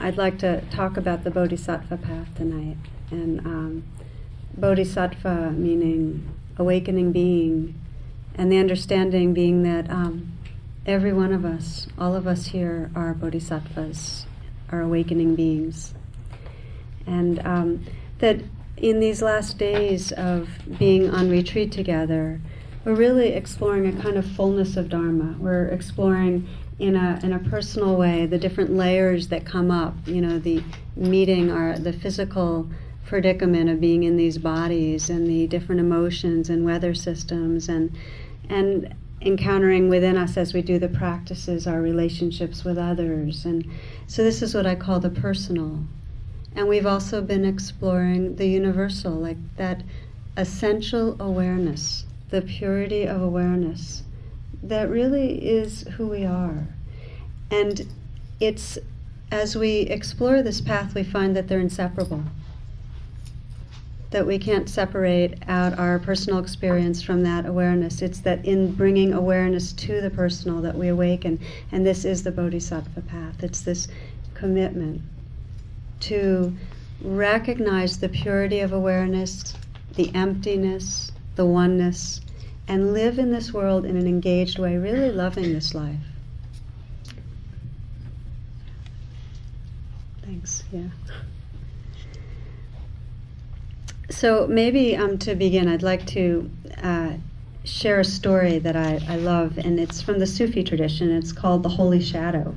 I'd like to talk about the Bodhisattva path tonight. And um, Bodhisattva meaning awakening being, and the understanding being that um, every one of us, all of us here, are bodhisattvas, are awakening beings. And um, that in these last days of being on retreat together, we're really exploring a kind of fullness of Dharma. We're exploring in a in a personal way the different layers that come up. You know, the meeting our the physical predicament of being in these bodies and the different emotions and weather systems and and encountering within us as we do the practices our relationships with others and so this is what I call the personal and we've also been exploring the universal like that essential awareness the purity of awareness that really is who we are. And it's as we explore this path, we find that they're inseparable. That we can't separate out our personal experience from that awareness. It's that in bringing awareness to the personal that we awaken. And this is the Bodhisattva path. It's this commitment to recognize the purity of awareness, the emptiness, the oneness, and live in this world in an engaged way, really loving this life. Thanks, yeah. So, maybe um, to begin, I'd like to uh, share a story that I, I love, and it's from the Sufi tradition. It's called The Holy Shadow.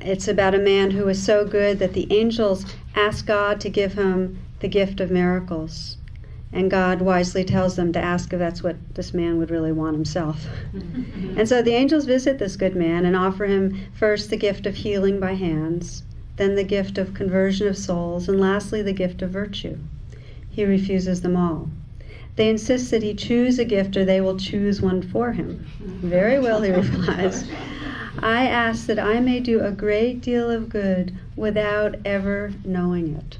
It's about a man who was so good that the angels asked God to give him the gift of miracles. And God wisely tells them to ask if that's what this man would really want himself. and so the angels visit this good man and offer him first the gift of healing by hands, then the gift of conversion of souls, and lastly the gift of virtue. He refuses them all. They insist that he choose a gift or they will choose one for him. Very well, he replies. I ask that I may do a great deal of good without ever knowing it.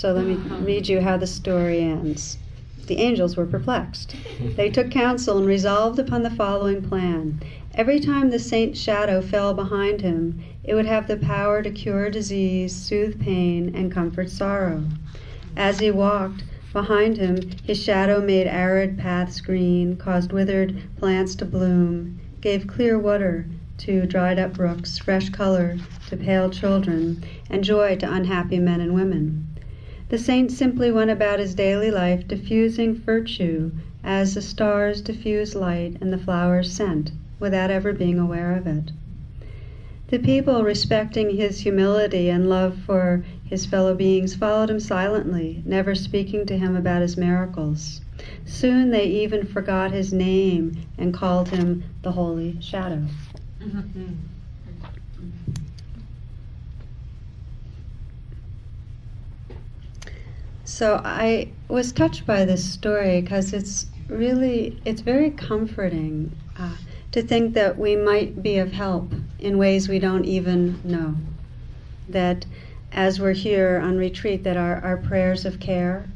So let me uh-huh. read you how the story ends. The angels were perplexed. They took counsel and resolved upon the following plan. Every time the saint's shadow fell behind him, it would have the power to cure disease, soothe pain, and comfort sorrow. As he walked, behind him, his shadow made arid paths green, caused withered plants to bloom, gave clear water to dried up brooks, fresh color to pale children, and joy to unhappy men and women. The saint simply went about his daily life diffusing virtue as the stars diffuse light and the flowers scent, without ever being aware of it. The people, respecting his humility and love for his fellow beings, followed him silently, never speaking to him about his miracles. Soon they even forgot his name and called him the Holy Shadow. Mm-hmm. So I was touched by this story because it's really it's very comforting uh, to think that we might be of help in ways we don't even know. That as we're here on retreat, that our, our prayers of care,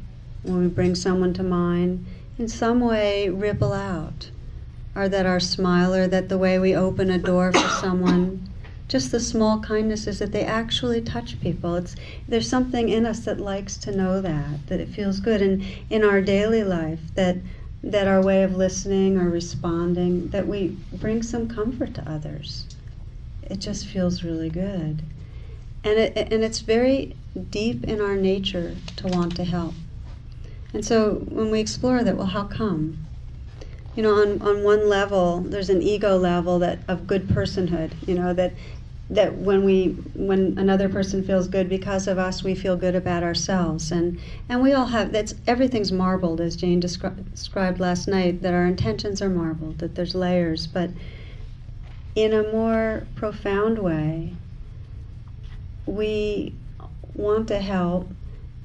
when we bring someone to mind, in some way ripple out. Or that our smile, or that the way we open a door for someone just the small kindnesses that they actually touch people. It's there's something in us that likes to know that that it feels good, and in our daily life that that our way of listening or responding that we bring some comfort to others. It just feels really good, and it and it's very deep in our nature to want to help. And so when we explore that, well, how come? you know on, on one level there's an ego level that of good personhood you know that that when we when another person feels good because of us we feel good about ourselves. And and we all have that's everything's marbled as jane descri- described last night that our intentions are marbled that there's layers. But in a more profound way we want to help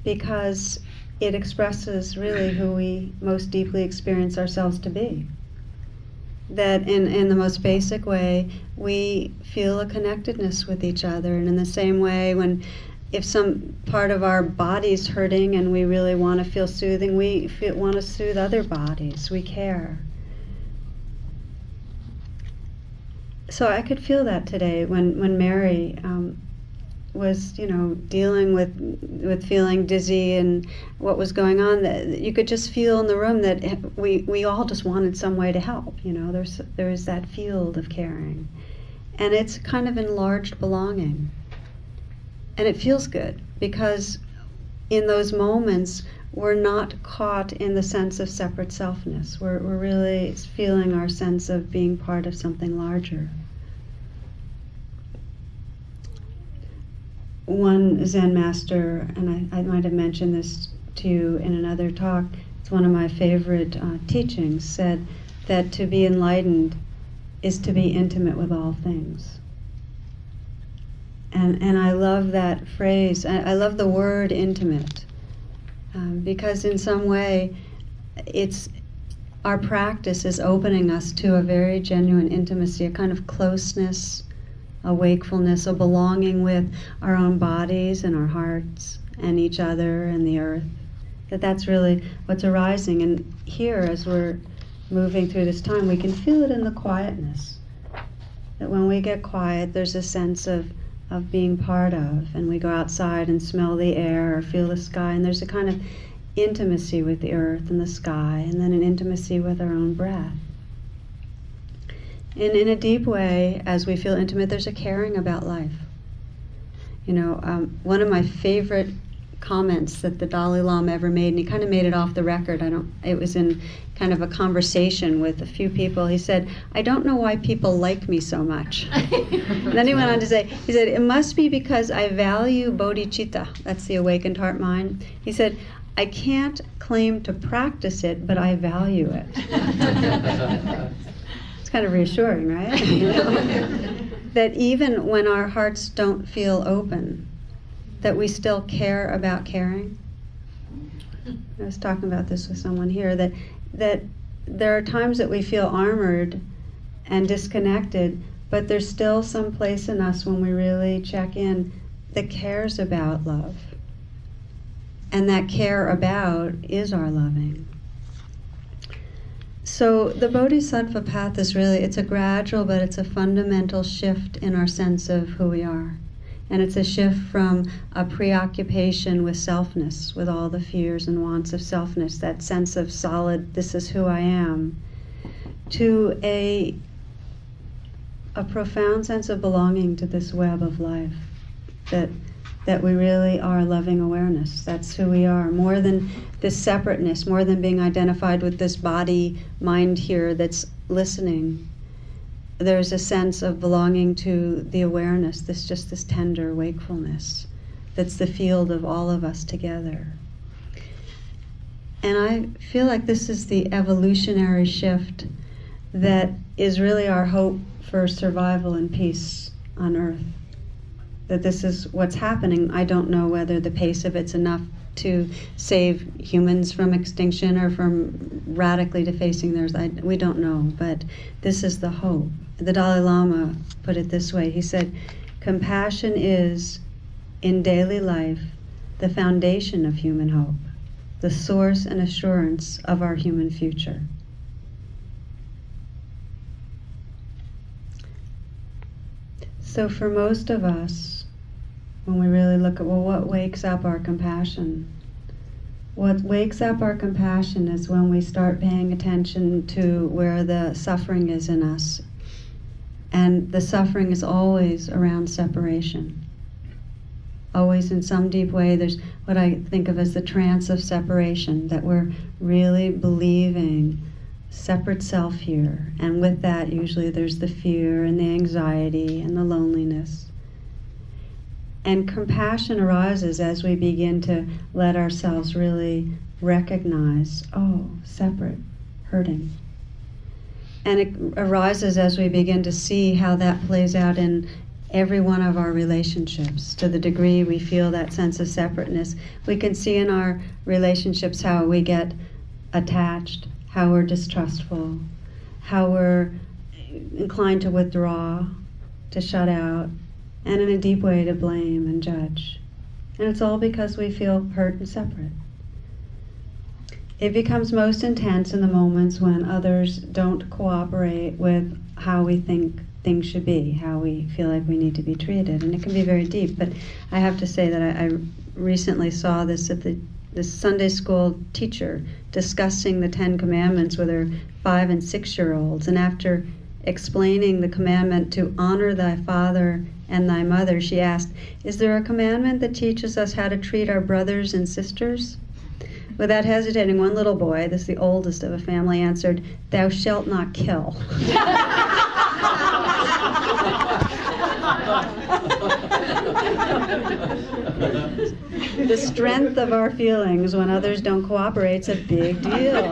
because it expresses really who we most deeply experience ourselves to be that in, in the most basic way, we feel a connectedness with each other. And in the same way, when if some part of our body's hurting and we really want to feel soothing, we feel, want to soothe other bodies. We care. so I could feel that today when when Mary um, was, you know, dealing with with feeling dizzy and what was going on. That you could just feel in the room that we we all just wanted some way to help. You know, there's there is that field of caring, and it's kind of enlarged belonging, and it feels good because in those moments we're not caught in the sense of separate selfness. We're, we're really feeling our sense of being part of something larger. One Zen master, and I, I, might have mentioned this to you in another talk, it's one of my favorite uh, teachings, said that to be enlightened is to be intimate with all things. And, and I love that phrase. I, I love the word intimate um, because, in some way, it's our practice is opening us to a very genuine intimacy, a kind of closeness a wakefulness, a belonging with our own bodies and our hearts and each other and the earth. That that's really what's arising. And here, as we're moving through this time, we can feel it in the quietness. That when we get quiet, there's a sense of, of being part of, and we go outside and smell the air or feel the sky, and there's a kind of intimacy with the earth and the sky, and then an intimacy with our own breath. And in a deep way, as we feel intimate, there's a caring about life. You know, um, one of my favorite comments that the Dalai Lama ever made, and he kind of made it off the record. I don't. It was in kind of a conversation with a few people. He said, "I don't know why people like me so much." then he went on to say, he said, "It must be because I value bodhicitta. That's the awakened heart mind." He said, "I can't claim to practice it, but I value it." kind of reassuring, right? that even when our hearts don't feel open, that we still care about caring. I was talking about this with someone here that that there are times that we feel armored and disconnected, but there's still some place in us when we really check in that cares about love. And that care about is our loving. So the bodhisattva path is really it's a gradual but it's a fundamental shift in our sense of who we are. And it's a shift from a preoccupation with selfness, with all the fears and wants of selfness, that sense of solid, this is who I am, to a, a profound sense of belonging to this web of life. That that we really are loving awareness. That's who we are. More than this separateness, more than being identified with this body, mind here that's listening. There's a sense of belonging to the awareness, this just this tender wakefulness that's the field of all of us together. And I feel like this is the evolutionary shift that is really our hope for survival and peace on earth that this is what's happening. I don't know whether the pace of it's enough to save humans from extinction or from radically defacing theirs. I, we don't know, but this is the hope. The Dalai Lama put it this way he said, Compassion is, in daily life, the foundation of human hope, the source and assurance of our human future. So, for most of us, when we really look at, well, what wakes up our compassion? What wakes up our compassion is when we start paying attention to where the suffering is in us. And the suffering is always around separation. Always, in some deep way, there's what I think of as the trance of separation, that we're really believing separate self here. And with that, usually there's the fear and the anxiety and the loneliness. And compassion arises as we begin to let ourselves really recognize, oh, separate, hurting. And it arises as we begin to see how that plays out in every one of our relationships. To the degree we feel that sense of separateness, we can see in our relationships how we get attached, how we're distrustful, how we're inclined to withdraw, to shut out, and in a deep way to blame and judge. And it's all because we feel hurt and separate. It becomes most intense in the moments when others don't cooperate with how we think things should be, how we feel like we need to be treated. And it can be very deep. But I have to say that I, I recently saw this at the this Sunday school teacher discussing the Ten Commandments with her five and six year olds. And after explaining the commandment to honor thy father and thy mother, she asked, Is there a commandment that teaches us how to treat our brothers and sisters? Without hesitating, one little boy, this is the oldest of a family, answered, Thou shalt not kill. the strength of our feelings when others don't cooperate is a big deal.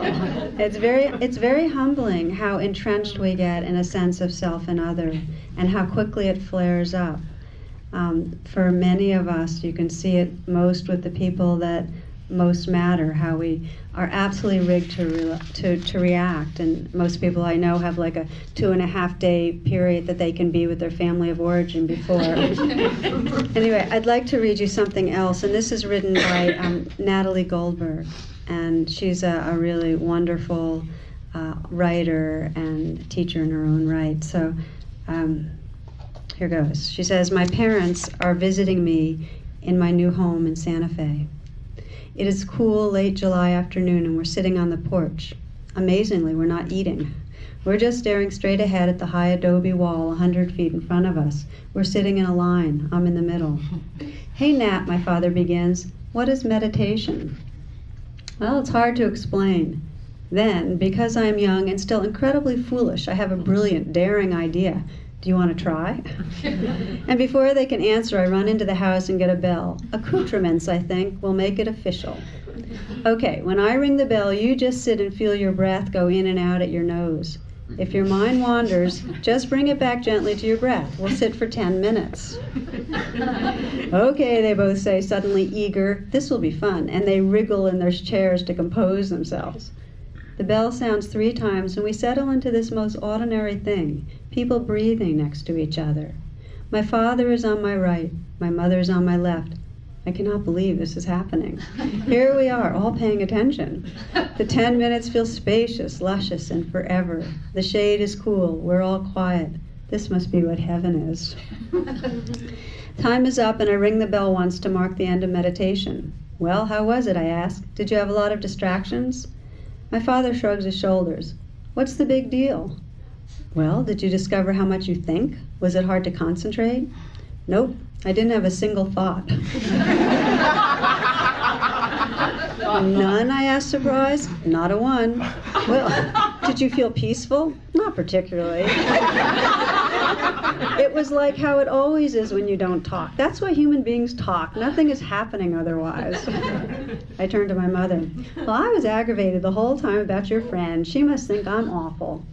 It's very, it's very humbling how entrenched we get in a sense of self and other, and how quickly it flares up. Um, for many of us, you can see it most with the people that most matter, how we are absolutely rigged to, re- to, to react. And most people I know have like a two and a half day period that they can be with their family of origin before. anyway, I'd like to read you something else, and this is written by um, Natalie Goldberg. And she's a, a really wonderful uh, writer and teacher in her own right. So um, here goes. She says, My parents are visiting me in my new home in Santa Fe. It is cool late July afternoon and we're sitting on the porch. Amazingly, we're not eating. We're just staring straight ahead at the high adobe wall a hundred feet in front of us. We're sitting in a line. I'm in the middle. hey, Nat, my father begins. What is meditation? Well, it's hard to explain. Then, because I am young and still incredibly foolish, I have a brilliant, daring idea. Do you want to try? and before they can answer, I run into the house and get a bell. Accoutrements, I think, will make it official. Okay, when I ring the bell, you just sit and feel your breath go in and out at your nose. If your mind wanders, just bring it back gently to your breath. We'll sit for 10 minutes. okay, they both say, suddenly eager. This will be fun. And they wriggle in their chairs to compose themselves. The bell sounds three times, and we settle into this most ordinary thing people breathing next to each other. My father is on my right, my mother is on my left. I cannot believe this is happening. Here we are, all paying attention. The ten minutes feel spacious, luscious, and forever. The shade is cool, we're all quiet. This must be what heaven is. Time is up, and I ring the bell once to mark the end of meditation. Well, how was it? I ask. Did you have a lot of distractions? My father shrugs his shoulders. What's the big deal? Well, did you discover how much you think? Was it hard to concentrate? Nope, I didn't have a single thought. None, I asked surprised. Not a one. Well, did you feel peaceful? Not particularly. It was like how it always is when you don't talk. That's why human beings talk. Nothing is happening otherwise. I turned to my mother. Well, I was aggravated the whole time about your friend. She must think I'm awful.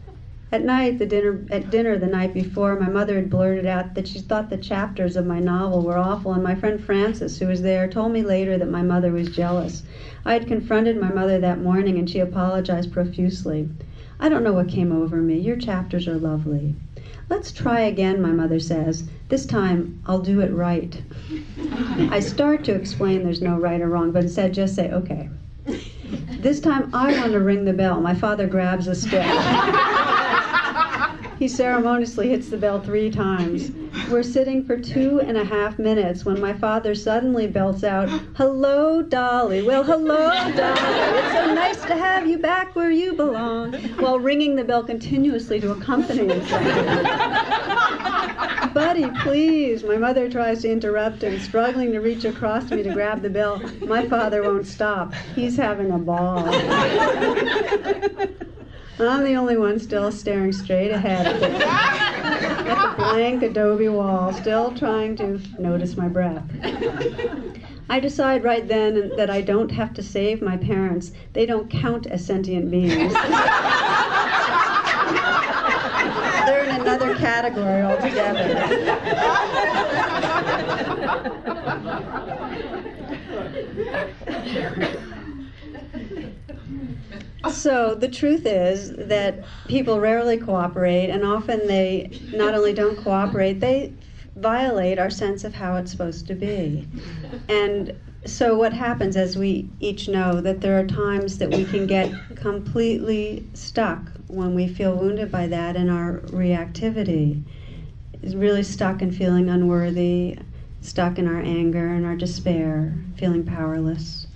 At night, the dinner at dinner the night before, my mother had blurted out that she thought the chapters of my novel were awful, and my friend Frances, who was there, told me later that my mother was jealous. I had confronted my mother that morning, and she apologized profusely. I don't know what came over me. Your chapters are lovely. Let's try again, my mother says. This time, I'll do it right. I start to explain there's no right or wrong, but instead just say, okay. This time, I want to ring the bell. My father grabs a stick. He ceremoniously hits the bell three times. We're sitting for two and a half minutes when my father suddenly belts out, Hello, Dolly. Well, hello, Dolly. It's so nice to have you back where you belong, while ringing the bell continuously to accompany himself. Buddy, please. My mother tries to interrupt him, struggling to reach across me to grab the bell. My father won't stop. He's having a ball. I'm the only one still staring straight ahead at the, blank adobe wall, still trying to notice my breath. I decide right then that I don't have to save my parents. They don't count as sentient beings. They're in another category altogether. So the truth is that people rarely cooperate, and often they not only don't cooperate, they violate our sense of how it's supposed to be. And so what happens, as we each know, that there are times that we can get completely stuck when we feel wounded by that in our reactivity. is really stuck in feeling unworthy, stuck in our anger and our despair, feeling powerless.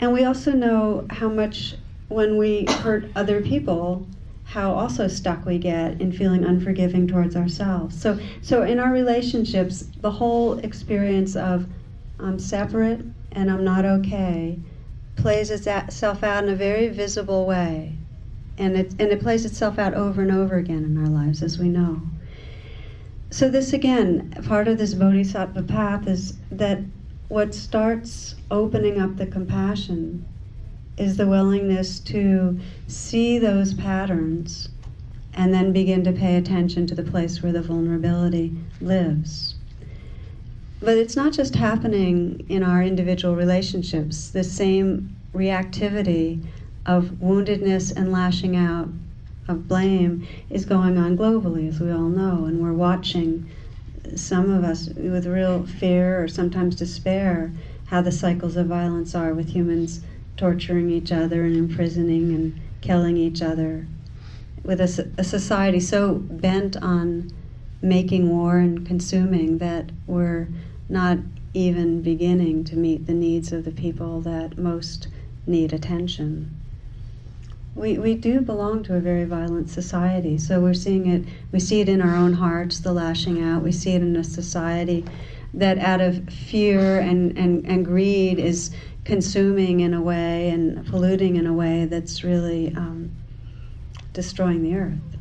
And we also know how much when we hurt other people, how also stuck we get in feeling unforgiving towards ourselves. So, so in our relationships, the whole experience of I'm separate and I'm not okay plays itself out in a very visible way. And it, and it plays itself out over and over again in our lives, as we know. So, this again, part of this bodhisattva path is that what starts opening up the compassion is the willingness to see those patterns and then begin to pay attention to the place where the vulnerability lives. But it's not just happening in our individual relationships. The same reactivity of woundedness and lashing out of blame is going on globally, as we all know, and we're watching some of us with real fear or sometimes despair how the cycles of violence are with humans torturing each other and imprisoning and killing each other. With a, a society so bent on making war and consuming that we're not even beginning to meet the needs of the people that most need attention. We, we do belong to a very violent society, so we're seeing it, we see it in our own hearts, the lashing out, we see it in a society that out of fear and, and, and greed is consuming in a way and polluting in a way that's really um, destroying the earth.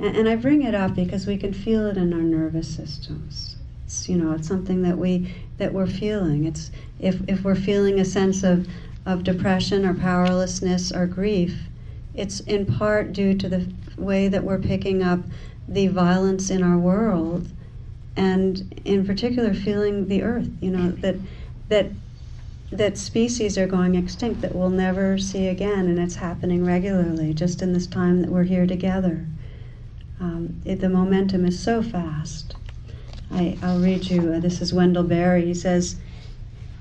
And, and I bring it up because we can feel it in our nervous systems. It's, you know, it's something that we that we're feeling. It's if if we're feeling a sense of of depression or powerlessness or grief, it's in part due to the way that we're picking up the violence in our world, and in particular feeling the earth. You know that that that species are going extinct that we'll never see again, and it's happening regularly just in this time that we're here together. Um, it, the momentum is so fast. I, will read you. Uh, this is Wendell Berry. He says,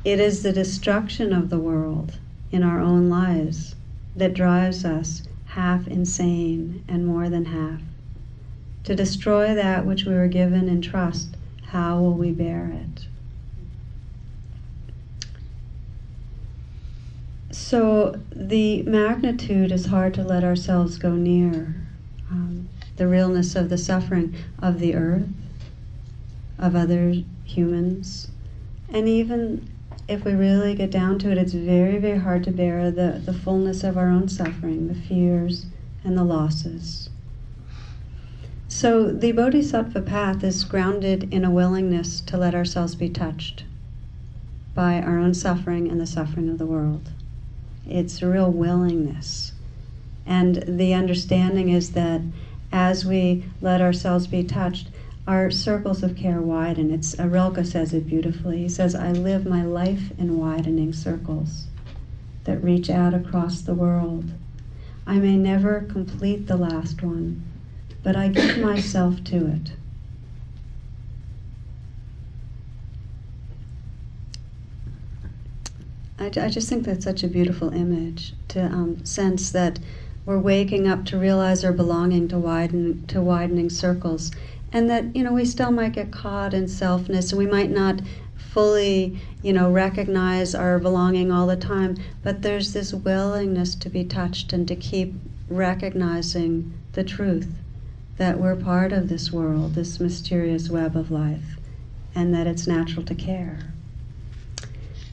It is the destruction of the world in our own lives that drives us half insane and more than half. To destroy that which we were given in trust, how will we bear it? So the magnitude is hard to let ourselves go near. Um, the realness of the suffering of the earth, of other humans. And even if we really get down to it, it's very, very hard to bear the, the fullness of our own suffering, the fears and the losses. So the Bodhisattva path is grounded in a willingness to let ourselves be touched by our own suffering and the suffering of the world. It's a real willingness. And the understanding is that as we let ourselves be touched, our circles of care widen. It's Rilke says it beautifully. He says, "I live my life in widening circles that reach out across the world. I may never complete the last one, but I give myself to it." I, I just think that's such a beautiful image to um, sense that we're waking up to realize our belonging to widen to widening circles. And that you know we still might get caught in selfness and we might not fully you know recognize our belonging all the time but there's this willingness to be touched and to keep recognizing the truth that we're part of this world this mysterious web of life and that it's natural to care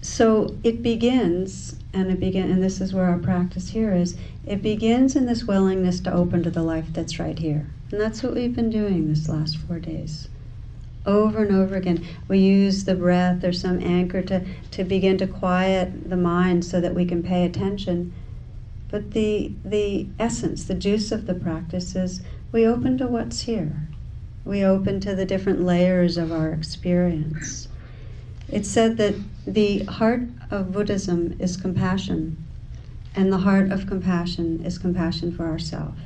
so it begins and it begin and this is where our practice here is it begins in this willingness to open to the life that's right here. And that's what we've been doing this last four days. Over and over again we use the breath or some anchor to, to begin to quiet the mind so that we can pay attention. But the the essence the juice of the practice is we open to what's here. We open to the different layers of our experience it's said that the heart of Buddhism is compassion, and the heart of compassion is compassion for ourselves.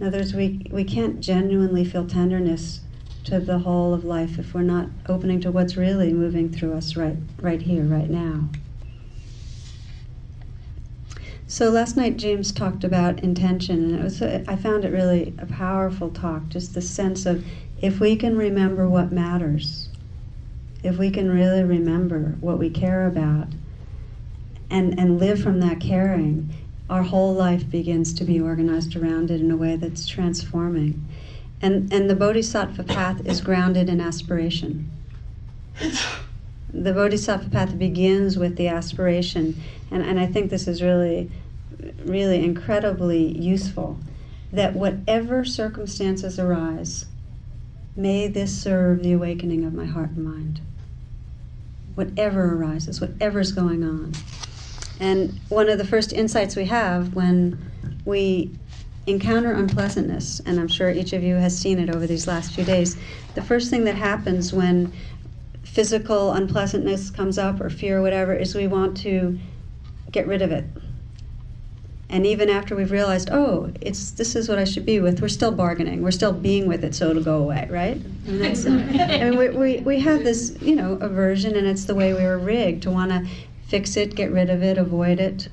In other words, we, we can't genuinely feel tenderness to the whole of life if we're not opening to what's really moving through us right, right here, right now. So last night James talked about intention, and it was I found it really a powerful talk. Just the sense of if we can remember what matters, if we can really remember what we care about, and and live from that caring, our whole life begins to be organized around it in a way that's transforming. And and the Bodhisattva path is grounded in aspiration. The Bodhisattva path begins with the aspiration and, and I think this is really, really incredibly useful, that whatever circumstances arise, may this serve the awakening of my heart and mind. Whatever arises, whatever's going on. And one of the first insights we have when we encounter unpleasantness, and I'm sure each of you has seen it over these last few days, the first thing that happens when physical unpleasantness comes up or fear or whatever is we want to get rid of it. And even after we've realized, oh, it's this is what I should be with, we're still bargaining. We're still being with it, so it'll go away, right? And that's, I mean, we, we, we have this, you know, aversion, and it's the way we were rigged to want to fix it, get rid of it, avoid it.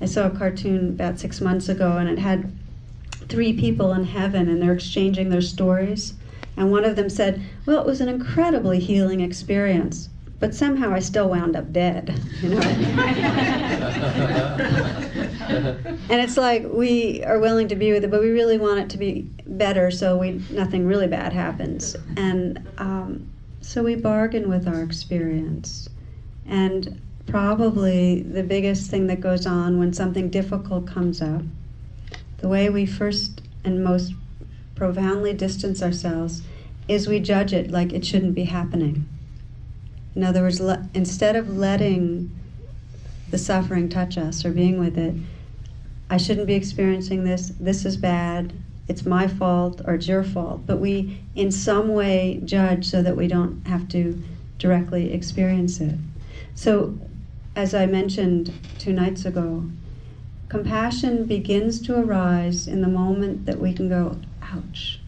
I saw a cartoon about six months ago, and it had three people in heaven, and they're exchanging their stories. And one of them said, Well, it was an incredibly healing experience but somehow I still wound up dead, you know. and it's like we are willing to be with it, but we really want it to be better, so we nothing really bad happens, and um, so we bargain with our experience, and probably the biggest thing that goes on when something difficult comes up, the way we first and most profoundly distance ourselves is we judge it like it shouldn't be happening in other words, le- instead of letting the suffering touch us or being with it, I shouldn't be experiencing this, this is bad, it's my fault or it's your fault. But we, in some way, judge so that we don't have to directly experience it. So, as I mentioned two nights ago, compassion begins to arise in the moment that we can go, ouch,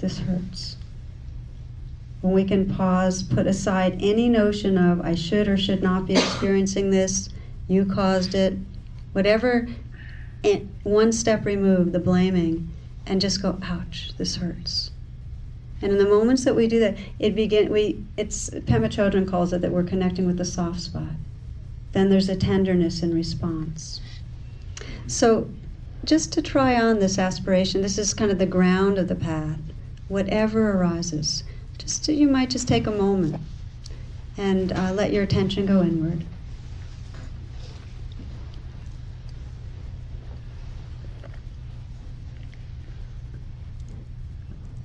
this hurts when we can pause, put aside any notion of I should or should not be experiencing this, you caused it, whatever, one step remove the blaming, and just go, ouch, this hurts. And in the moments that we do that, it begin we it's Pema Chodron calls it that we're connecting with the soft spot. Then there's a tenderness in response. So just to try on this aspiration, this is kind of the ground of the path. Whatever arises, just you might just take a moment and uh, let your attention go inward.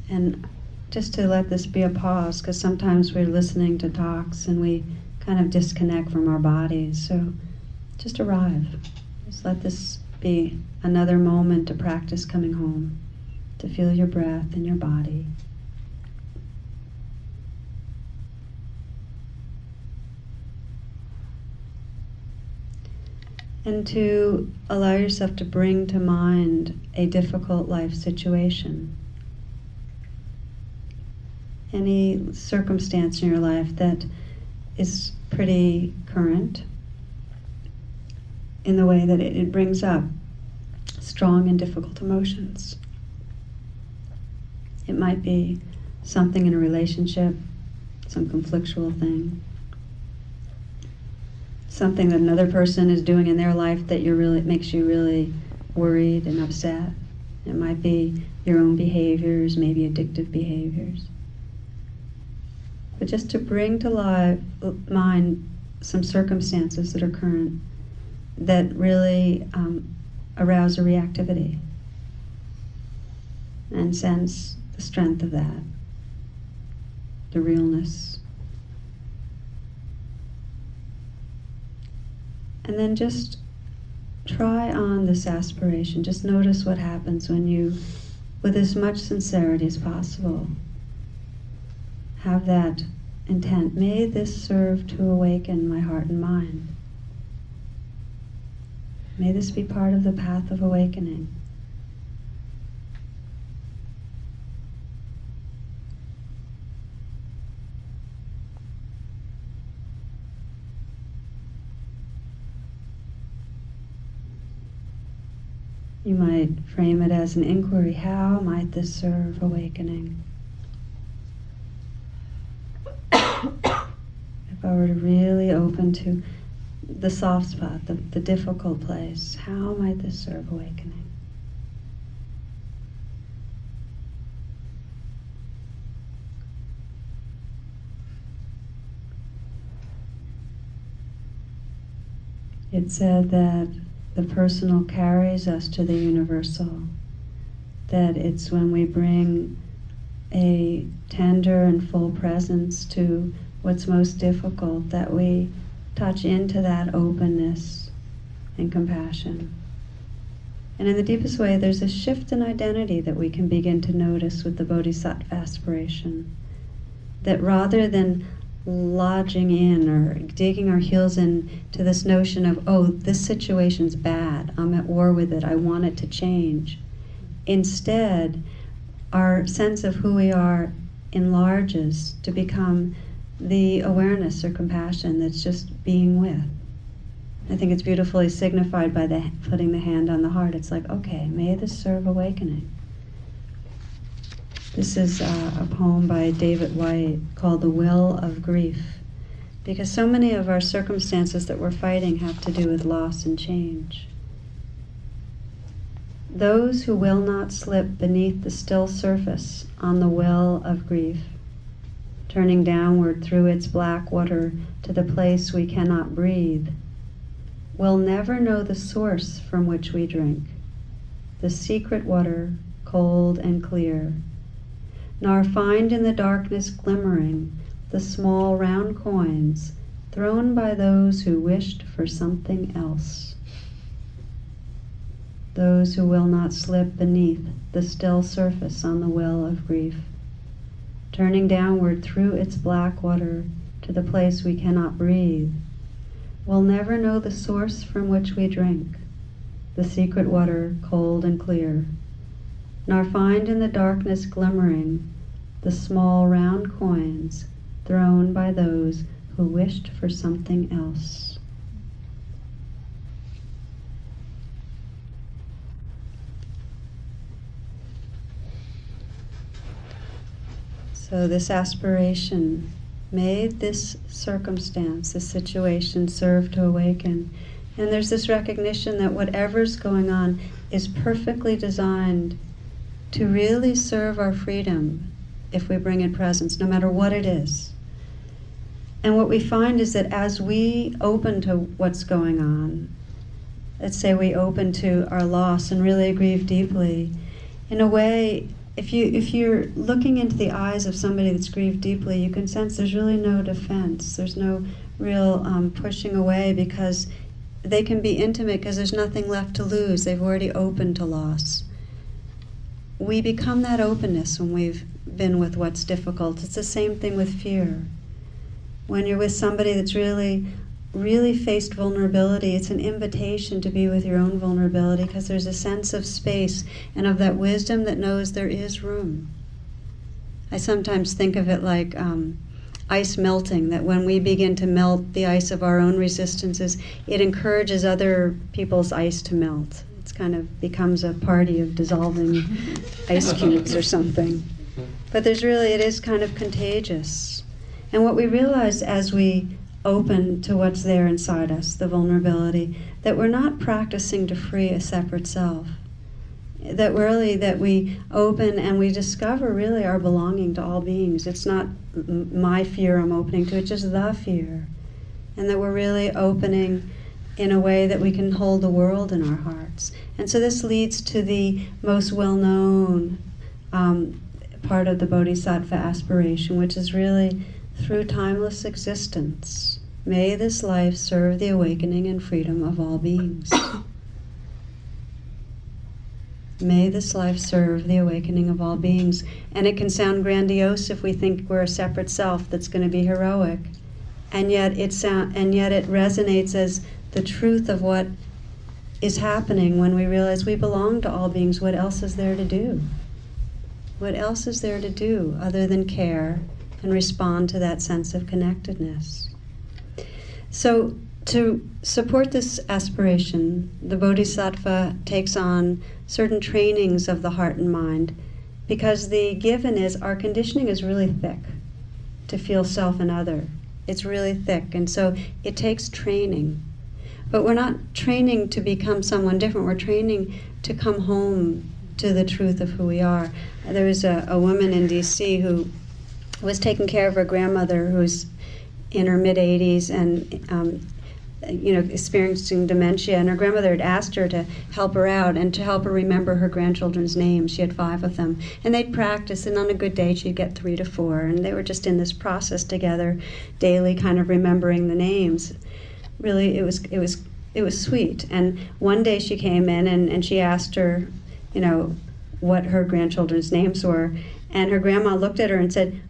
And just to let this be a pause, because sometimes we're listening to talks and we kind of disconnect from our bodies. So just arrive. Just let this be another moment to practice coming home, to feel your breath and your body. And to allow yourself to bring to mind a difficult life situation. Any circumstance in your life that is pretty current in the way that it, it brings up strong and difficult emotions. It might be something in a relationship, some conflictual thing something that another person is doing in their life that you really makes you really worried and upset. It might be your own behaviors, maybe addictive behaviors. But just to bring to life, mind some circumstances that are current that really um, arouse a reactivity and sense the strength of that, the realness. And then just try on this aspiration. Just notice what happens when you, with as much sincerity as possible, have that intent. May this serve to awaken my heart and mind. May this be part of the path of awakening. You might frame it as an inquiry how might this serve awakening? if I were to really open to the soft spot, the, the difficult place, how might this serve awakening? It said that the personal carries us to the universal, that it's when we bring a tender and full presence to what's most difficult that we touch into that openness and compassion. And in the deepest way, there's a shift in identity that we can begin to notice with the bodhisattva aspiration. That rather than lodging in or digging our heels in to this notion of, oh, this situation's bad, I'm at war with it, I want it to change. Instead, our sense of who we are enlarges to become the awareness or compassion that's just being with. I think it's beautifully signified by the putting the hand on the heart. It's like, okay, may this serve awakening. This is uh, a poem by David Whyte called The Well of Grief. Because so many of our circumstances that we're fighting have to do with loss and change. Those who will not slip beneath the still surface on the well of grief, turning downward through its black water to the place we cannot breathe, will never know the source from which we drink, the secret water, cold and clear nor find in the darkness glimmering the small round coins thrown by those who wished for something else. Those who will not slip beneath the still surface on the well of grief, turning downward through its black water to the place we cannot breathe, will never know the source from which we drink, the secret water cold and clear, nor find in the darkness glimmering the small round coins thrown by those who wished for something else. So, this aspiration made this circumstance, this situation serve to awaken. And there's this recognition that whatever's going on is perfectly designed to really serve our freedom, if we bring in presence, no matter what it is. And what we find is that as we open to what's going on, let's say we open to our loss and really grieve deeply, in a way, if you if you're looking into the eyes of somebody that's grieved deeply, you can sense there's really no defense. There's no real um, pushing away because they can be intimate because there's nothing left to lose. They've already opened to loss. We become that openness when we've been with what's difficult. It's the same thing with fear. When you're with somebody that's really, really faced vulnerability, it's an invitation to be with your own vulnerability because there's a sense of space and of that wisdom that knows there is room. I sometimes think of it like um, ice melting, that when we begin to melt the ice of our own resistances, it encourages other people's ice to melt. It's kind of becomes a party of dissolving ice cubes or something. But there's really, it is kind of contagious. And what we realize as we open to what's there inside us, the vulnerability, that we're not practicing to free a separate self. That really, that we open and we discover really our belonging to all beings. It's not my fear I'm opening to, it's just the fear. And that we're really opening in a way that we can hold the world in our hearts. And so this leads to the most well known um, part of the bodhisattva aspiration, which is really through timeless existence. May this life serve the awakening and freedom of all beings. May this life serve the awakening of all beings. And it can sound grandiose if we think we're a separate self that's going to be heroic. And yet it sound, and yet it resonates as the truth of what is happening when we realize we belong to all beings. What else is there to do? What else is there to do other than care and respond to that sense of connectedness? So, to support this aspiration, the Bodhisattva takes on certain trainings of the heart and mind because the given is our conditioning is really thick to feel self and other. It's really thick, and so it takes training. But we're not training to become someone different, we're training to come home to the truth of who we are. There was a, a woman in DC who was taking care of her grandmother who's in her mid 80s and um, you know, experiencing dementia, and her grandmother had asked her to help her out and to help her remember her grandchildren's names. She had five of them, and they'd practice. And on a good day, she'd get three to four, and they were just in this process together, daily, kind of remembering the names. Really, it was it was it was sweet. And one day she came in and, and she asked her, you know, what her grandchildren's names were, and her grandma looked at her and said,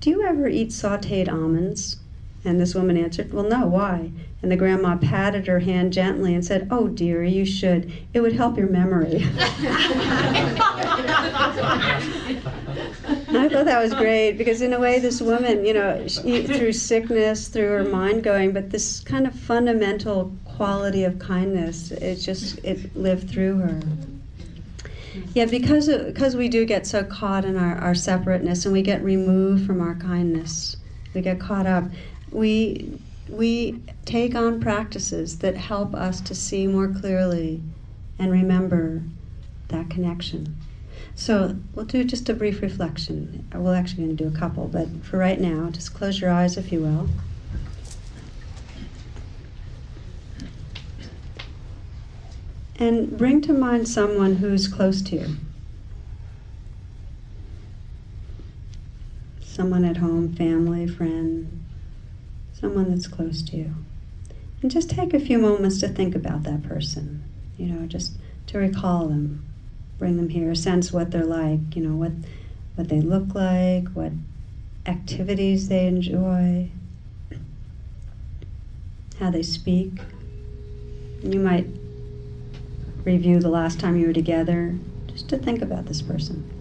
"Do you ever eat sautéed almonds?" And this woman answered, Well, no, why? And the grandma patted her hand gently and said, Oh, dear, you should. It would help your memory. I thought that was great because, in a way, this woman, you know, she, through sickness, through her mind going, but this kind of fundamental quality of kindness, it just it lived through her. Yeah, because because we do get so caught in our, our separateness and we get removed from our kindness, we get caught up we we take on practices that help us to see more clearly and remember that connection. So we'll do just a brief reflection. Uh, we're actually going to do a couple, but for right now, just close your eyes if you will. And bring to mind someone who's close to you. Someone at home, family, friend, someone that's close to you. And just take a few moments to think about that person, you know, just to recall them, bring them here, sense what they're like, you know, what, what they look like, what activities they enjoy, how they speak. You might review the last time you were together just to think about this person.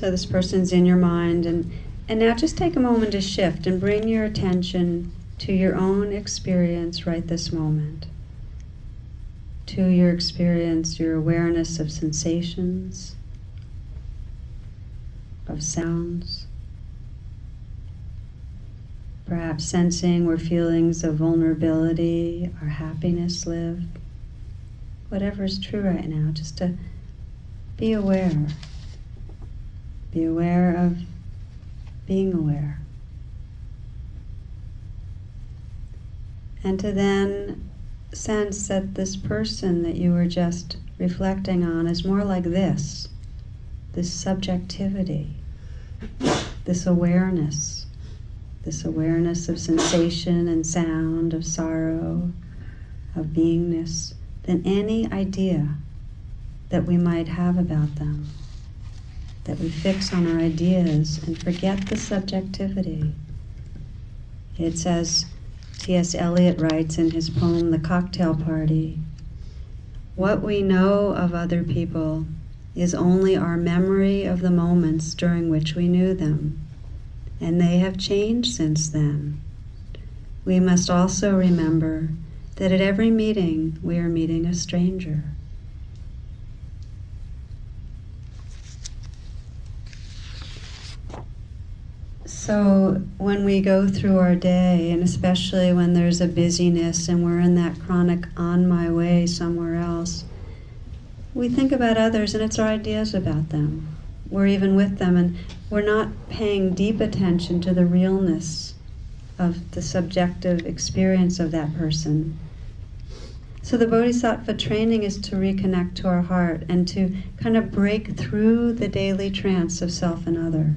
So this person's in your mind and and now just take a moment to shift and bring your attention to your own experience right this moment. To your experience, your awareness of sensations, of sounds. Perhaps sensing where feelings of vulnerability or happiness live. Whatever is true right now, just to be aware. Be aware of being aware. And to then sense that this person that you were just reflecting on is more like this this subjectivity, this awareness, this awareness of sensation and sound, of sorrow, of beingness, than any idea that we might have about them that we fix on our ideas and forget the subjectivity. It's as T.S. Eliot writes in his poem, The Cocktail Party What we know of other people is only our memory of the moments during which we knew them, and they have changed since then. We must also remember that at every meeting we are meeting a stranger. So, when we go through our day, and especially when there's a busyness and we're in that chronic on my way somewhere else, we think about others and it's our ideas about them. We're even with them and we're not paying deep attention to the realness of the subjective experience of that person. So, the Bodhisattva training is to reconnect to our heart and to kind of break through the daily trance of self and other.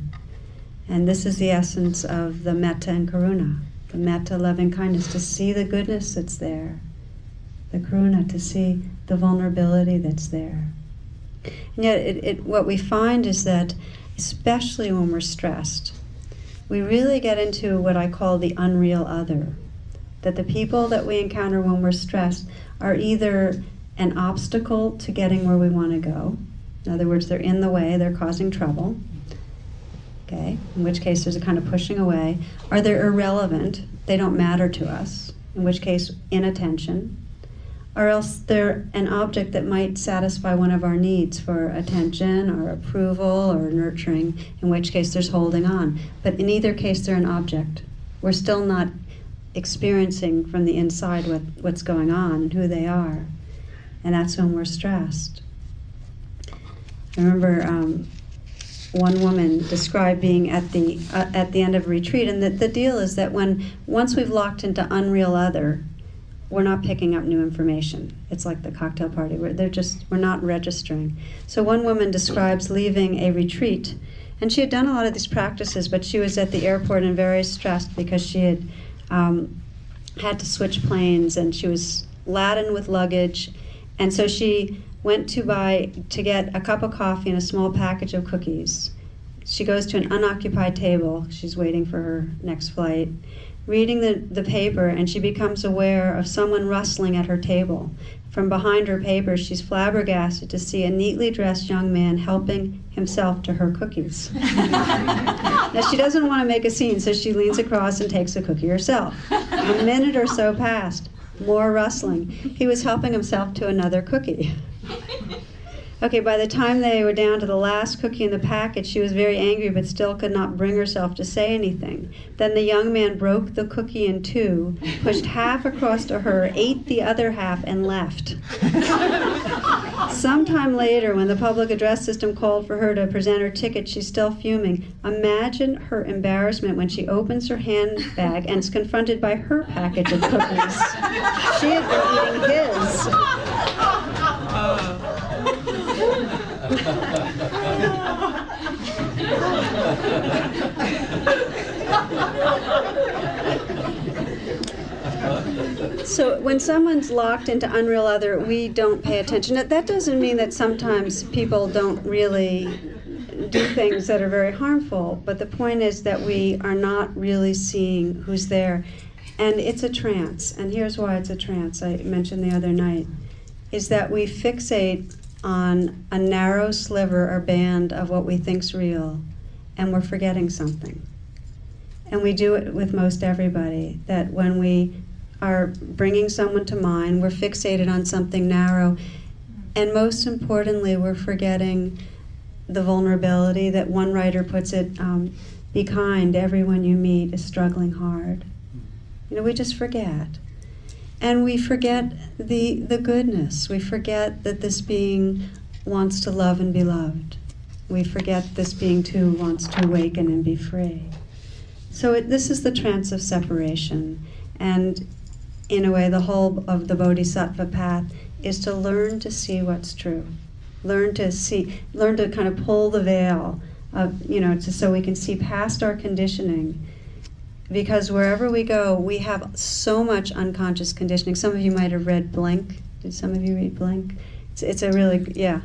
And this is the essence of the metta and karuna, the metta, loving kindness, to see the goodness that's there, the karuna, to see the vulnerability that's there. And yet, it, it, what we find is that, especially when we're stressed, we really get into what I call the unreal other. that the people that we encounter when we're stressed are either an obstacle to getting where we want to go. In other words, they're in the way, they're causing trouble. Okay, in which case there's a kind of pushing away. Are they irrelevant? They don't matter to us, in which case, inattention. Or else they're an object that might satisfy one of our needs for attention or approval or nurturing, in which case there's holding on. But in either case, they're an object. We're still not experiencing from the inside what, what's going on and who they are. And that's when we're stressed. I remember um, one woman described being at the uh, at the end of a retreat, and the, the deal is that when once we've locked into unreal other, we're not picking up new information. It's like the cocktail party where they're just we're not registering. So one woman describes leaving a retreat, and she had done a lot of these practices, but she was at the airport and very stressed because she had um, had to switch planes, and she was laden with luggage, and so she went to buy to get a cup of coffee and a small package of cookies. She goes to an unoccupied table. She's waiting for her next flight, reading the, the paper, and she becomes aware of someone rustling at her table. From behind her paper, she's flabbergasted to see a neatly dressed young man helping himself to her cookies. now, she doesn't want to make a scene, so she leans across and takes a cookie herself. A minute or so passed. More rustling. He was helping himself to another cookie. Okay, by the time they were down to the last cookie in the packet, she was very angry but still could not bring herself to say anything. Then the young man broke the cookie in two, pushed half across to her, ate the other half, and left. Sometime later, when the public address system called for her to present her ticket, she's still fuming. Imagine her embarrassment when she opens her handbag and is confronted by her package of cookies. she had been eating his. So when someone's locked into unreal other, we don't pay attention. That doesn't mean that sometimes people don't really do things that are very harmful, but the point is that we are not really seeing who's there. And it's a trance. And here's why it's a trance, I mentioned the other night, is that we fixate on a narrow sliver or band of what we think's real, and we're forgetting something. And we do it with most everybody, that when we are bringing someone to mind, we're fixated on something narrow, and most importantly, we're forgetting the vulnerability that one writer puts it um, be kind, everyone you meet is struggling hard. You know, we just forget. And we forget the, the goodness. We forget that this being wants to love and be loved. We forget this being too wants to awaken and be free. So it, this is the trance of separation. And in a way, the whole of the Bodhisattva path is to learn to see what's true. Learn to see, learn to kind of pull the veil of, you know, to, so we can see past our conditioning because wherever we go, we have so much unconscious conditioning. Some of you might have read Blink. Did some of you read Blink? It's, it's a really yeah.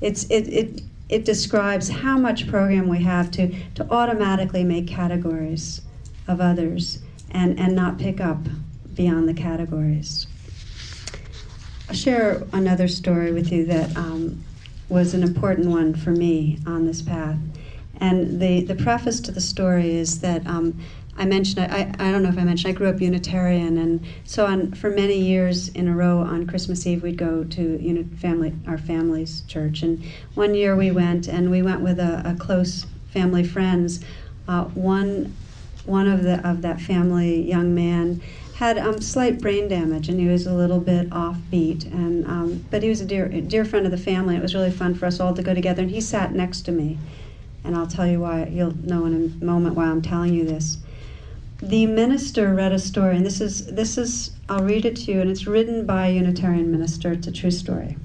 It's it, it it describes how much program we have to to automatically make categories of others and and not pick up beyond the categories. I'll share another story with you that um, was an important one for me on this path. And the, the preface to the story is that um, I mentioned, I, I don't know if I mentioned, I grew up Unitarian, and so on for many years in a row on Christmas Eve we'd go to unit family, our family's church. And one year we went, and we went with a, a close family friends. Uh, one, one of the of that family young man had um, slight brain damage, and he was a little bit offbeat. And um, but he was a dear dear friend of the family. It was really fun for us all to go together. And he sat next to me, and I'll tell you why. You'll know in a moment why I'm telling you this the minister read a story, and this is this is I'll read it to you, and it's written by a Unitarian minister. It's a true story.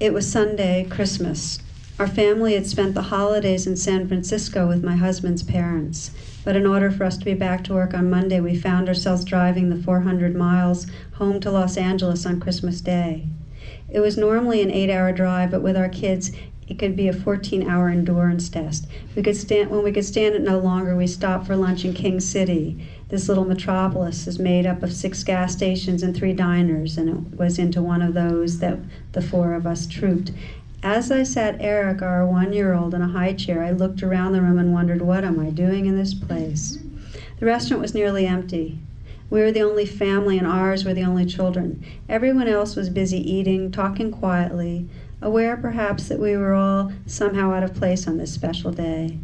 It was Sunday, Christmas. Our family had spent the holidays in San Francisco with my husband's parents, but in order for us to be back to work on Monday, we found ourselves driving the 400 miles home to Los Angeles on Christmas Day. It was normally an eight hour drive, but with our kids, It could be a 14-hour endurance test. We could stand when we could stand it no longer. We stopped for lunch in King City. This little metropolis is made up of six gas stations and three diners, and it was into one of those that the four of us trooped. As I sat Eric, our one-year-old, in a high chair, I looked around the room and wondered, what am I doing in this place? The restaurant was nearly empty. We were the only family, and ours were the only children. Everyone else was busy eating, talking quietly, aware perhaps that we were all somehow out of place on this special day.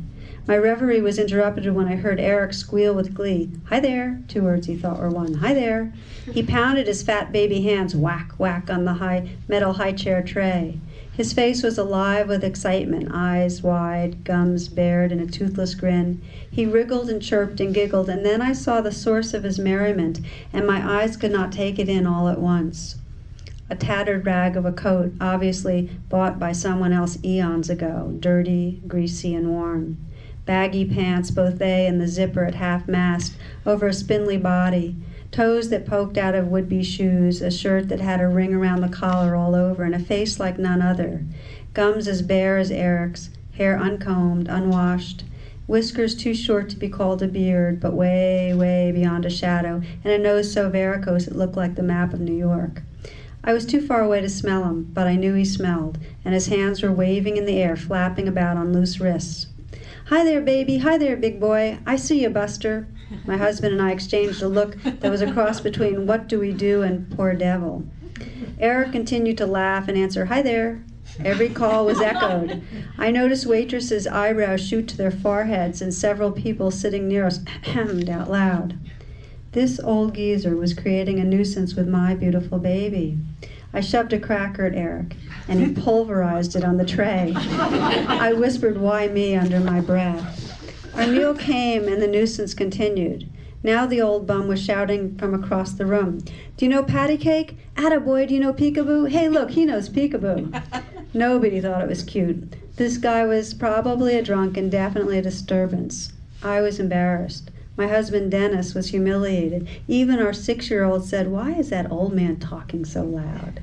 My reverie was interrupted when I heard Eric squeal with glee. Hi there! Two words he thought were one. Hi there! He pounded his fat baby hands whack, whack on the high metal high chair tray. His face was alive with excitement, eyes wide, gums bared in a toothless grin. He wriggled and chirped and giggled, and then I saw the source of his merriment, and my eyes could not take it in all at once. A tattered rag of a coat, obviously bought by someone else eons ago, dirty, greasy, and worn. Baggy pants, both they and the zipper at half mast, over a spindly body toes that poked out of would be shoes, a shirt that had a ring around the collar all over, and a face like none other, gums as bare as Eric's, hair uncombed, unwashed, whiskers too short to be called a beard, but way, way beyond a shadow, and a nose so varicose it looked like the map of New York. I was too far away to smell him, but I knew he smelled, and his hands were waving in the air, flapping about on loose wrists. Hi there, baby. Hi there, big boy. I see you, Buster. My husband and I exchanged a look that was a cross between what do we do and poor devil. Eric continued to laugh and answer, Hi there. Every call was echoed. I noticed waitresses' eyebrows shoot to their foreheads and several people sitting near us hemmed out loud. This old geezer was creating a nuisance with my beautiful baby. I shoved a cracker at Eric, and he pulverized it on the tray. I whispered, Why me, under my breath. Our meal came, and the nuisance continued. Now the old bum was shouting from across the room, Do you know patty cake? Atta boy, do you know peekaboo? Hey, look, he knows peekaboo. Nobody thought it was cute. This guy was probably a drunk and definitely a disturbance. I was embarrassed. My husband Dennis was humiliated. Even our six year old said, Why is that old man talking so loud?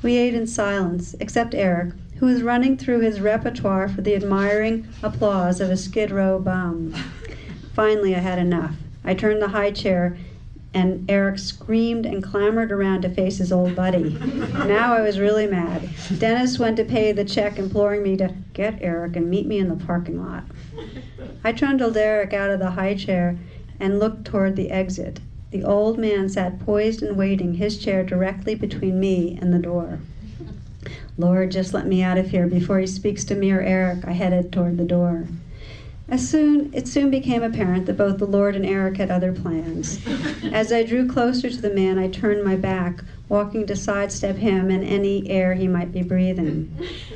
We ate in silence, except Eric, who was running through his repertoire for the admiring applause of a skid row bum. Finally, I had enough. I turned the high chair, and Eric screamed and clamored around to face his old buddy. Now I was really mad. Dennis went to pay the check, imploring me to get Eric and meet me in the parking lot. I trundled Eric out of the high chair and looked toward the exit. The old man sat poised and waiting, his chair directly between me and the door. Lord, just let me out of here before he speaks to me or Eric. I headed toward the door. As soon, it soon became apparent that both the Lord and Eric had other plans. As I drew closer to the man, I turned my back, walking to sidestep him and any air he might be breathing.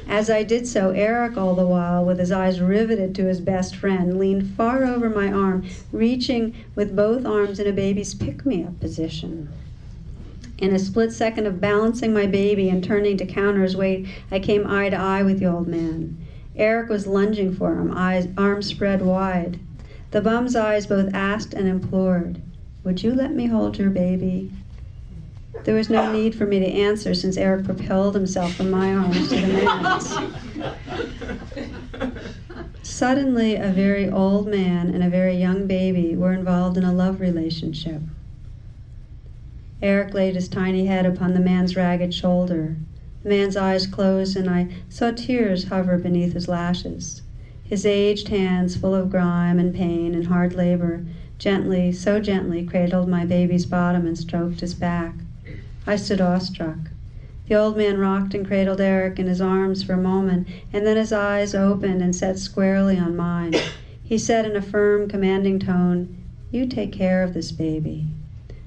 As I did so, Eric, all the while, with his eyes riveted to his best friend, leaned far over my arm, reaching with both arms in a baby's pick me up position. In a split second of balancing my baby and turning to counter his weight, I came eye to eye with the old man. Eric was lunging for him, eyes, arms spread wide. The bum's eyes both asked and implored, Would you let me hold your baby? There was no need for me to answer since Eric propelled himself from my arms to the man's. Suddenly, a very old man and a very young baby were involved in a love relationship. Eric laid his tiny head upon the man's ragged shoulder. The man's eyes closed, and I saw tears hover beneath his lashes. His aged hands, full of grime and pain and hard labor, gently, so gently, cradled my baby's bottom and stroked his back. I stood awestruck. The old man rocked and cradled Eric in his arms for a moment, and then his eyes opened and set squarely on mine. He said in a firm, commanding tone, You take care of this baby.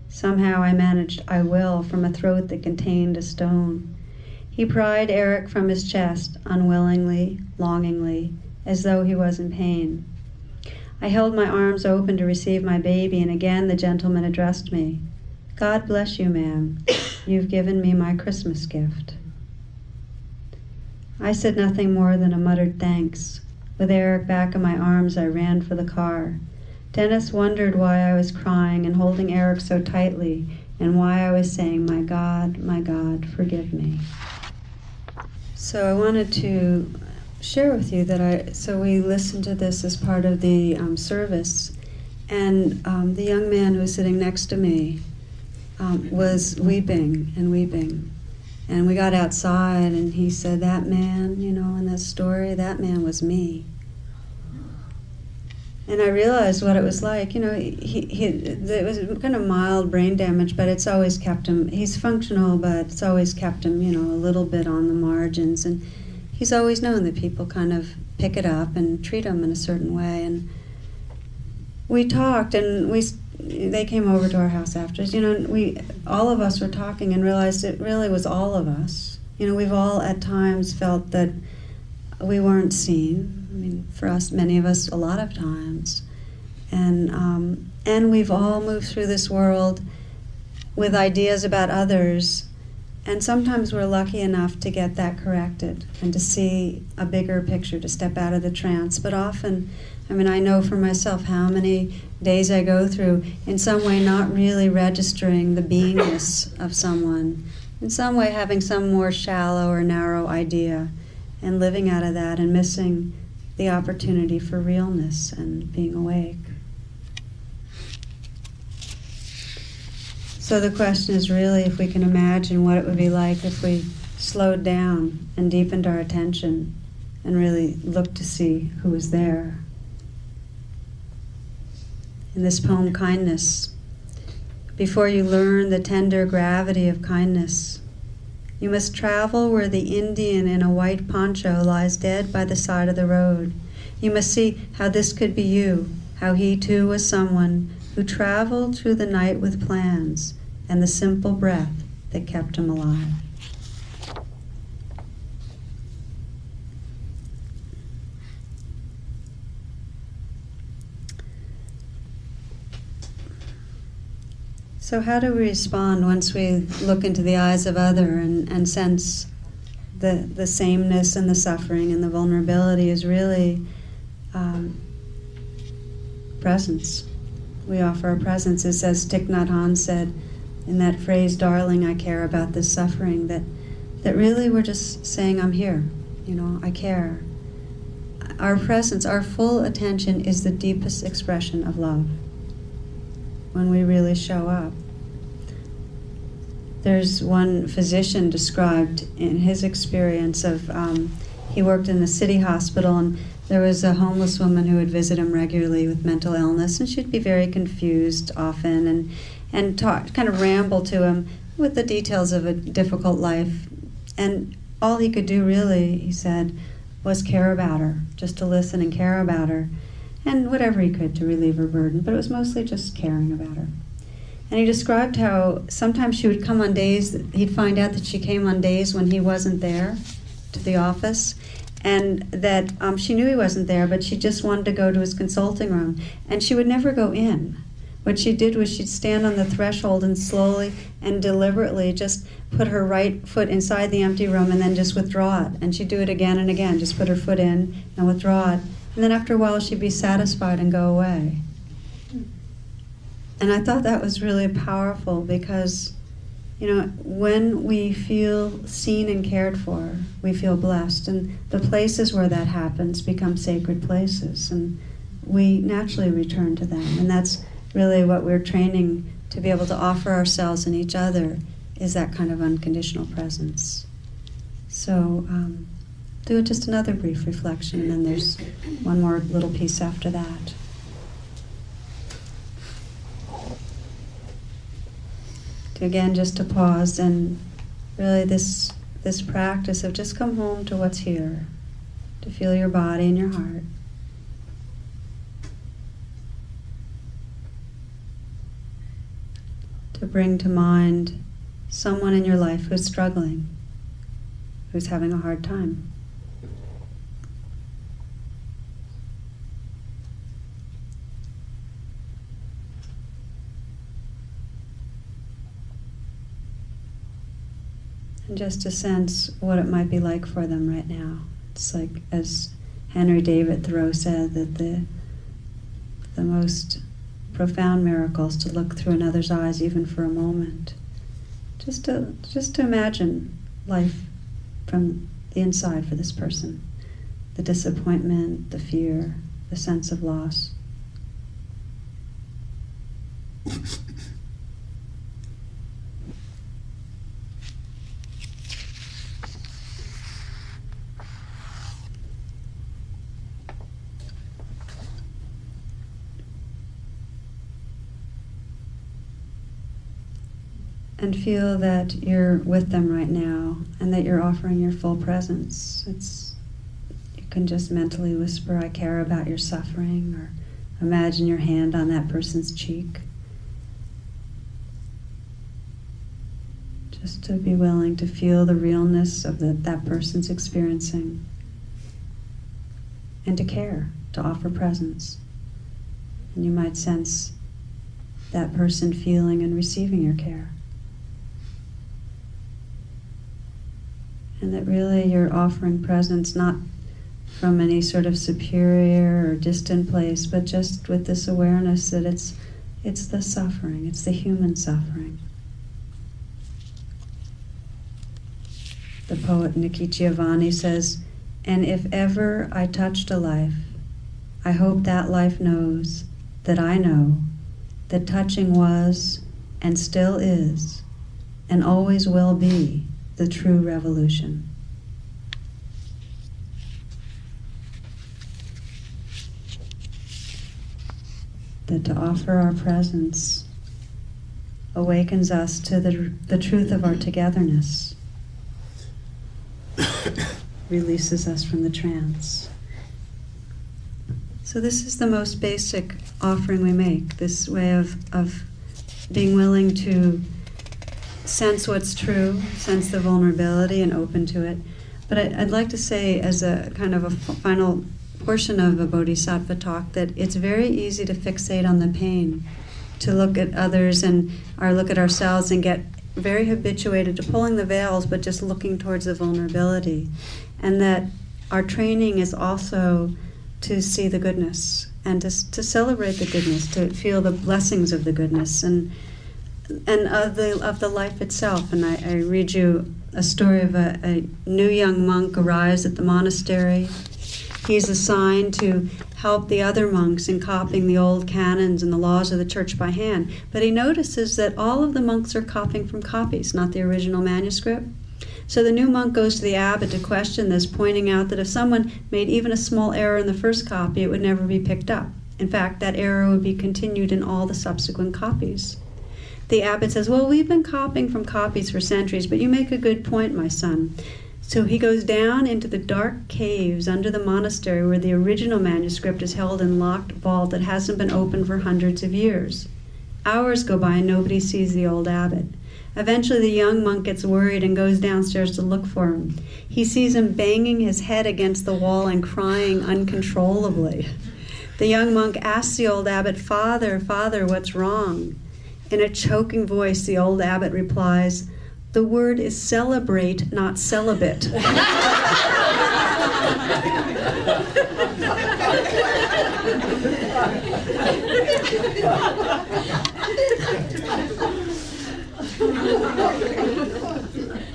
Somehow I managed, I will, from a throat that contained a stone. He pried Eric from his chest, unwillingly, longingly, as though he was in pain. I held my arms open to receive my baby, and again the gentleman addressed me. God bless you, ma'am. You've given me my Christmas gift. I said nothing more than a muttered thanks. With Eric back in my arms, I ran for the car. Dennis wondered why I was crying and holding Eric so tightly, and why I was saying, My God, my God, forgive me. So I wanted to share with you that I, so we listened to this as part of the um, service, and um, the young man who was sitting next to me um, was weeping and weeping. And we got outside, and he said, That man, you know, in that story, that man was me. And I realized what it was like. You know, he, he, it was kind of mild brain damage, but it's always kept him, he's functional, but it's always kept him, you know, a little bit on the margins. And he's always known that people kind of pick it up and treat him in a certain way. And we talked, and we they came over to our house after. You know, we all of us were talking and realized it really was all of us. You know, we've all at times felt that we weren't seen. I mean, for us, many of us, a lot of times, and um, and we've all moved through this world with ideas about others, and sometimes we're lucky enough to get that corrected and to see a bigger picture, to step out of the trance. But often I mean, I know for myself how many days I go through in some way not really registering the beingness of someone, in some way having some more shallow or narrow idea and living out of that and missing the opportunity for realness and being awake. So the question is really if we can imagine what it would be like if we slowed down and deepened our attention and really looked to see who was there in this poem, Kindness. Before you learn the tender gravity of kindness, you must travel where the Indian in a white poncho lies dead by the side of the road. You must see how this could be you, how he too was someone who traveled through the night with plans and the simple breath that kept him alive. So, how do we respond once we look into the eyes of other and, and sense the, the sameness and the suffering and the vulnerability is really um, presence? We offer a presence. It says, Thich Nhat Hanh said in that phrase, darling, I care about this suffering, that, that really we're just saying, I'm here, you know, I care. Our presence, our full attention is the deepest expression of love when we really show up. There's one physician described in his experience of um, he worked in a city hospital and there was a homeless woman who would visit him regularly with mental illness and she'd be very confused often and and talk kind of ramble to him with the details of a difficult life and all he could do really he said was care about her just to listen and care about her and whatever he could to relieve her burden, but it was mostly just caring about her. And he described how sometimes she would come on days that he'd find out that she came on days when he wasn't there to the office, and that um, she knew he wasn't there, but she just wanted to go to his consulting room, and she would never go in. What she did was she'd stand on the threshold and slowly and deliberately just put her right foot inside the empty room and then just withdraw it. And she'd do it again and again, just put her foot in and withdraw it. And then after a while, she'd be satisfied and go away. And I thought that was really powerful because, you know, when we feel seen and cared for, we feel blessed. And the places where that happens become sacred places. And we naturally return to them. And that's really what we're training to be able to offer ourselves and each other is that kind of unconditional presence. So, um, do just another brief reflection, and then there's one more little piece after that. Again, just to pause and really this this practice of just come home to what's here, to feel your body and your heart. To bring to mind someone in your life who's struggling, who's having a hard time. Just to sense what it might be like for them right now. It's like, as Henry David Thoreau said, that the the most profound miracles to look through another's eyes, even for a moment. Just to just to imagine life from the inside for this person. the disappointment, the fear, the sense of loss. and feel that you're with them right now and that you're offering your full presence. It's you can just mentally whisper I care about your suffering or imagine your hand on that person's cheek. Just to be willing to feel the realness of the, that person's experiencing and to care, to offer presence. And you might sense that person feeling and receiving your care. And that really you're offering presence not from any sort of superior or distant place, but just with this awareness that it's it's the suffering, it's the human suffering. The poet Nikki Giovanni says, And if ever I touched a life, I hope that life knows that I know that touching was and still is and always will be the true revolution. That to offer our presence awakens us to the, the truth of our togetherness, releases us from the trance. So, this is the most basic offering we make this way of, of being willing to sense what's true, sense the vulnerability, and open to it. But I, would like to say, as a kind of a final portion of a bodhisattva talk, that it's very easy to fixate on the pain, to look at others and or look at ourselves and get very habituated to pulling the veils, but just looking towards the vulnerability, and that our training is also to see the goodness and to, to celebrate the goodness, to feel the blessings of the goodness, and and of the of the life itself. And I, I read you a story of a, a, new young monk arrives at the monastery. He's assigned to help the other monks in copying the old canons and the laws of the church by hand. But he notices that all of the monks are copying from copies, not the original manuscript. So the new monk goes to the abbot to question this, pointing out that if someone made even a small error in the first copy, it would never be picked up. In fact, that error would be continued in all the subsequent copies. The abbot says, Well, we've been copying from copies for centuries, but you make a good point, my son. So he goes down into the dark caves under the monastery where the original manuscript is held in locked vault that hasn't been opened for hundreds of years. Hours go by and nobody sees the old abbot. Eventually, the young monk gets worried and goes downstairs to look for him. He sees him banging his head against the wall and crying uncontrollably. The young monk asks the old abbot, Father, Father, what's wrong? In a choking voice, the old abbot replies, The word is celebrate, not celibate.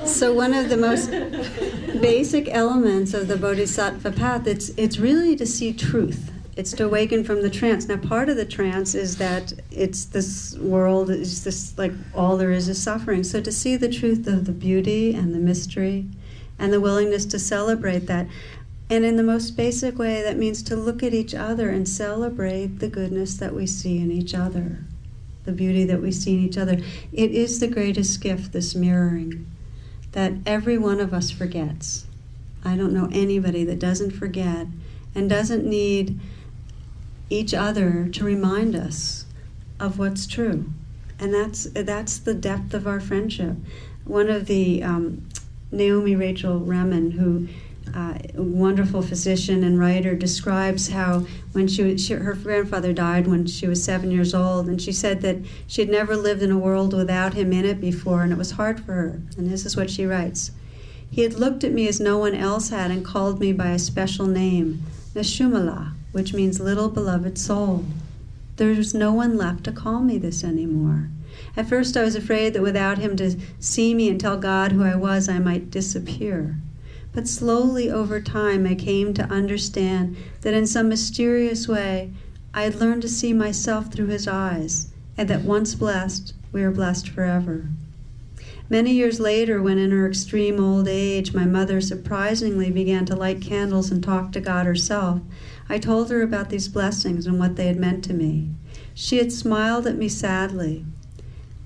so one of the most basic elements of the bodhisattva path it's it's really to see truth it's to awaken from the trance. Now, part of the trance is that it's this world is this like all there is is suffering. So to see the truth of the beauty and the mystery, and the willingness to celebrate that, and in the most basic way, that means to look at each other and celebrate the goodness that we see in each other, the beauty that we see in each other. It is the greatest gift, this mirroring, that every one of us forgets. I don't know anybody that doesn't forget and doesn't need each other to remind us of what's true. And that's, that's the depth of our friendship. One of the, um, Naomi Rachel Remen, who uh, a wonderful physician and writer, describes how when she, she, her grandfather died when she was seven years old, and she said that she had never lived in a world without him in it before, and it was hard for her. And this is what she writes: He had looked at me as no one else had, and called me by a special name, Neshumala, which means little beloved soul. There's no one left to call me this anymore. At first, I was afraid that without him to see me and tell God who I was, I might disappear. But slowly over time, I came to understand that in some mysterious way, I had learned to see myself through his eyes, and that once blessed, we are blessed forever. Many years later, when in her extreme old age my mother surprisingly began to light candles and talk to God herself, I told her about these blessings and what they had meant to me. She had smiled at me sadly.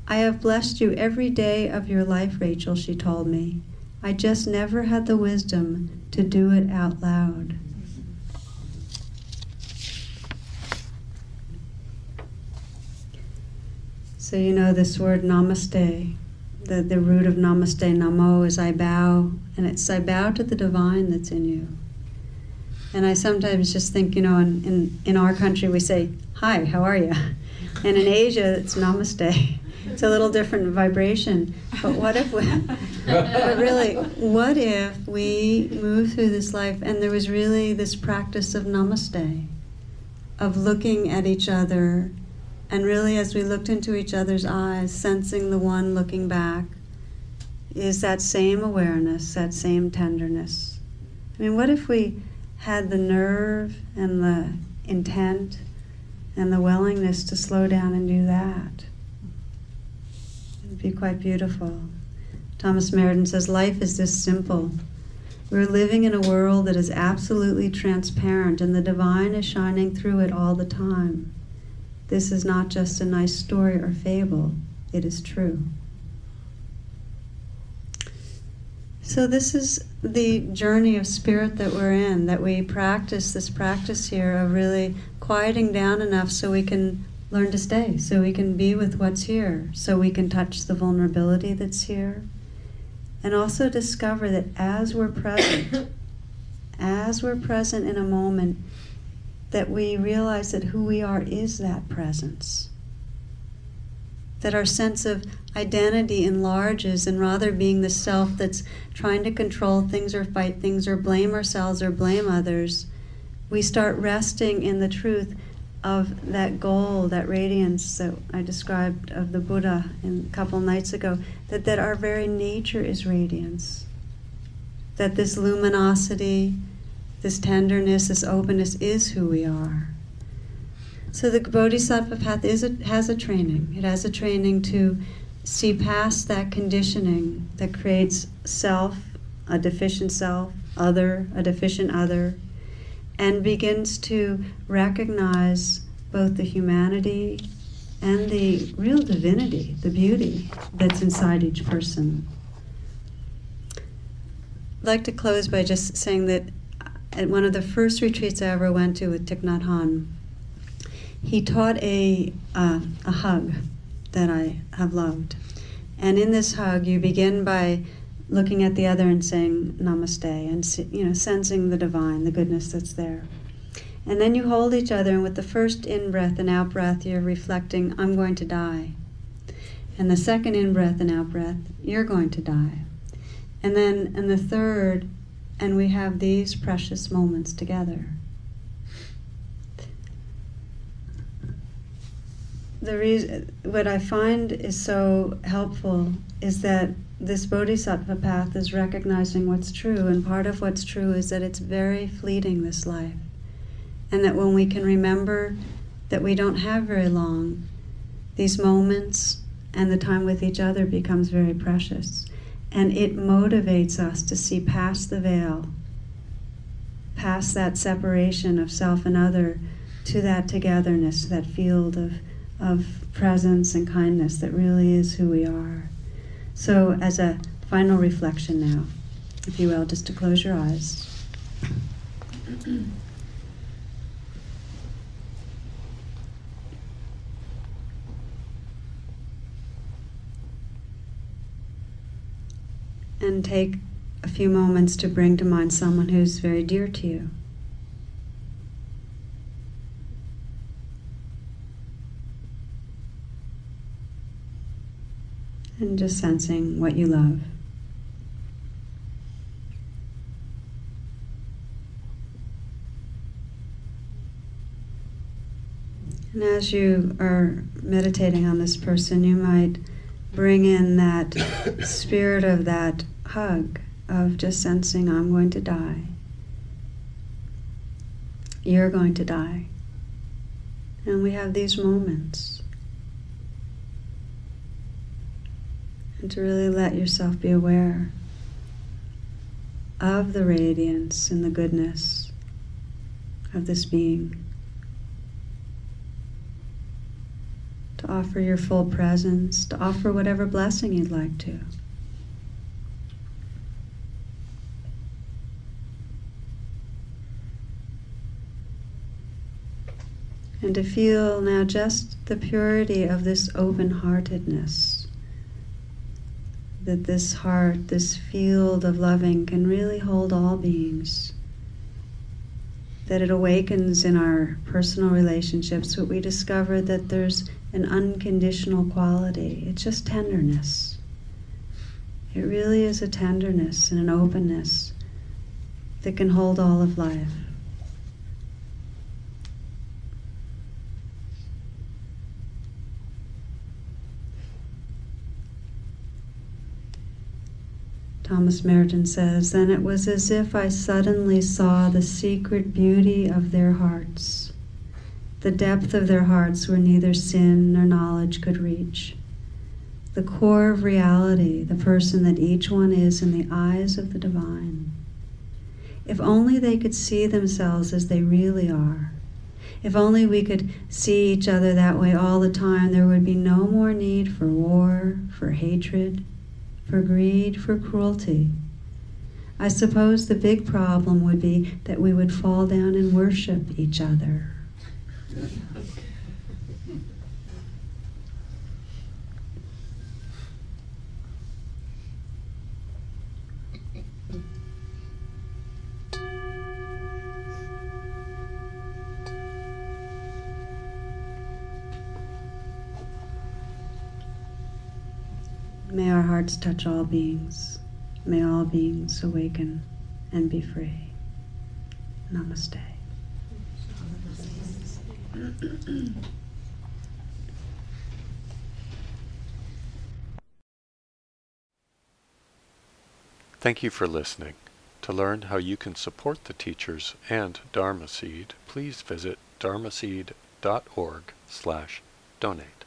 I have blessed you every day of your life, Rachel, she told me. I just never had the wisdom to do it out loud. So, you know, this word namaste, the, the root of namaste, namo, is I bow, and it's I bow to the divine that's in you. And I sometimes just think, you know, in, in, in our country we say, Hi, how are you? And in Asia it's namaste. It's a little different vibration. But what if we, but really, what if we move through this life and there was really this practice of namaste, of looking at each other, and really as we looked into each other's eyes, sensing the one looking back, is that same awareness, that same tenderness. I mean, what if we had the nerve and the intent and the willingness to slow down and do that? It'd be quite beautiful. Thomas Merton says, Life is this simple. We're living in a world that is absolutely transparent, and the divine is shining through it all the time. This is not just a nice story or fable, it is true. So, this is the journey of spirit that we're in, that we practice this practice here of really quieting down enough so we can learn to stay, so we can be with what's here, so we can touch the vulnerability that's here. And also discover that as we're present, as we're present in a moment, that we realize that who we are is that presence. That our sense of identity enlarges, and rather being the self that's trying to control things or fight things or blame ourselves or blame others, we start resting in the truth of that goal, that radiance that I described of the Buddha a couple nights ago, that, that our very nature is radiance. That this luminosity, this tenderness, this openness is who we are. So the Bodhisattva path is a, has a training. It has a training to see past that conditioning that creates self, a deficient self, other, a deficient other, and begins to recognize both the humanity and the real divinity, the beauty that's inside each person. I'd like to close by just saying that uh, at one of the first retreats I ever went to with Thich Nhat Hanh, he taught a, uh, a hug that I have loved. And in this hug, you begin by looking at the other and saying namaste and you know sensing the divine the goodness that's there. And then you hold each other and with the first in breath and out breath you're reflecting i'm going to die. And the second in breath and out breath you're going to die. And then in the third and we have these precious moments together the reason what i find is so helpful is that this bodhisattva path is recognizing what's true, and part of what's true is that it's very fleeting, this life. And that when we can remember that we don't have very long, these moments and the time with each other becomes very precious. And it motivates us to see past the veil, past that separation of self and other, to that togetherness, that field of, of presence and kindness that really is who we are. So, as a final reflection now, if you will, just to close your eyes. and take a few moments to bring to mind someone who's very dear to you. And just sensing what you love. And as you are meditating on this person, you might bring in that spirit of that hug of just sensing I'm going to die. You're going to die. And we have these moments. And to really let yourself be aware of the radiance and the goodness of this being. To offer your full presence, to offer whatever blessing you'd like to. And to feel now just the purity of this open heartedness. That this heart, this field of loving, can really hold all beings. That it awakens in our personal relationships, but we discover that there's an unconditional quality. It's just tenderness. It really is a tenderness and an openness that can hold all of life. Thomas Merton says, Then it was as if I suddenly saw the secret beauty of their hearts, the depth of their hearts where neither sin nor knowledge could reach, the core of reality, the person that each one is in the eyes of the divine. If only they could see themselves as they really are. If only we could see each other that way all the time, there would be no more need for war, for hatred, for greed, for cruelty. I suppose the big problem would be that we would fall down and worship each other. May our hearts touch all beings. May all beings awaken and be free. Namaste. Thank you for listening. To learn how you can support the teachers and Dharma Seed, please visit dharma dharmaseed.org slash donate.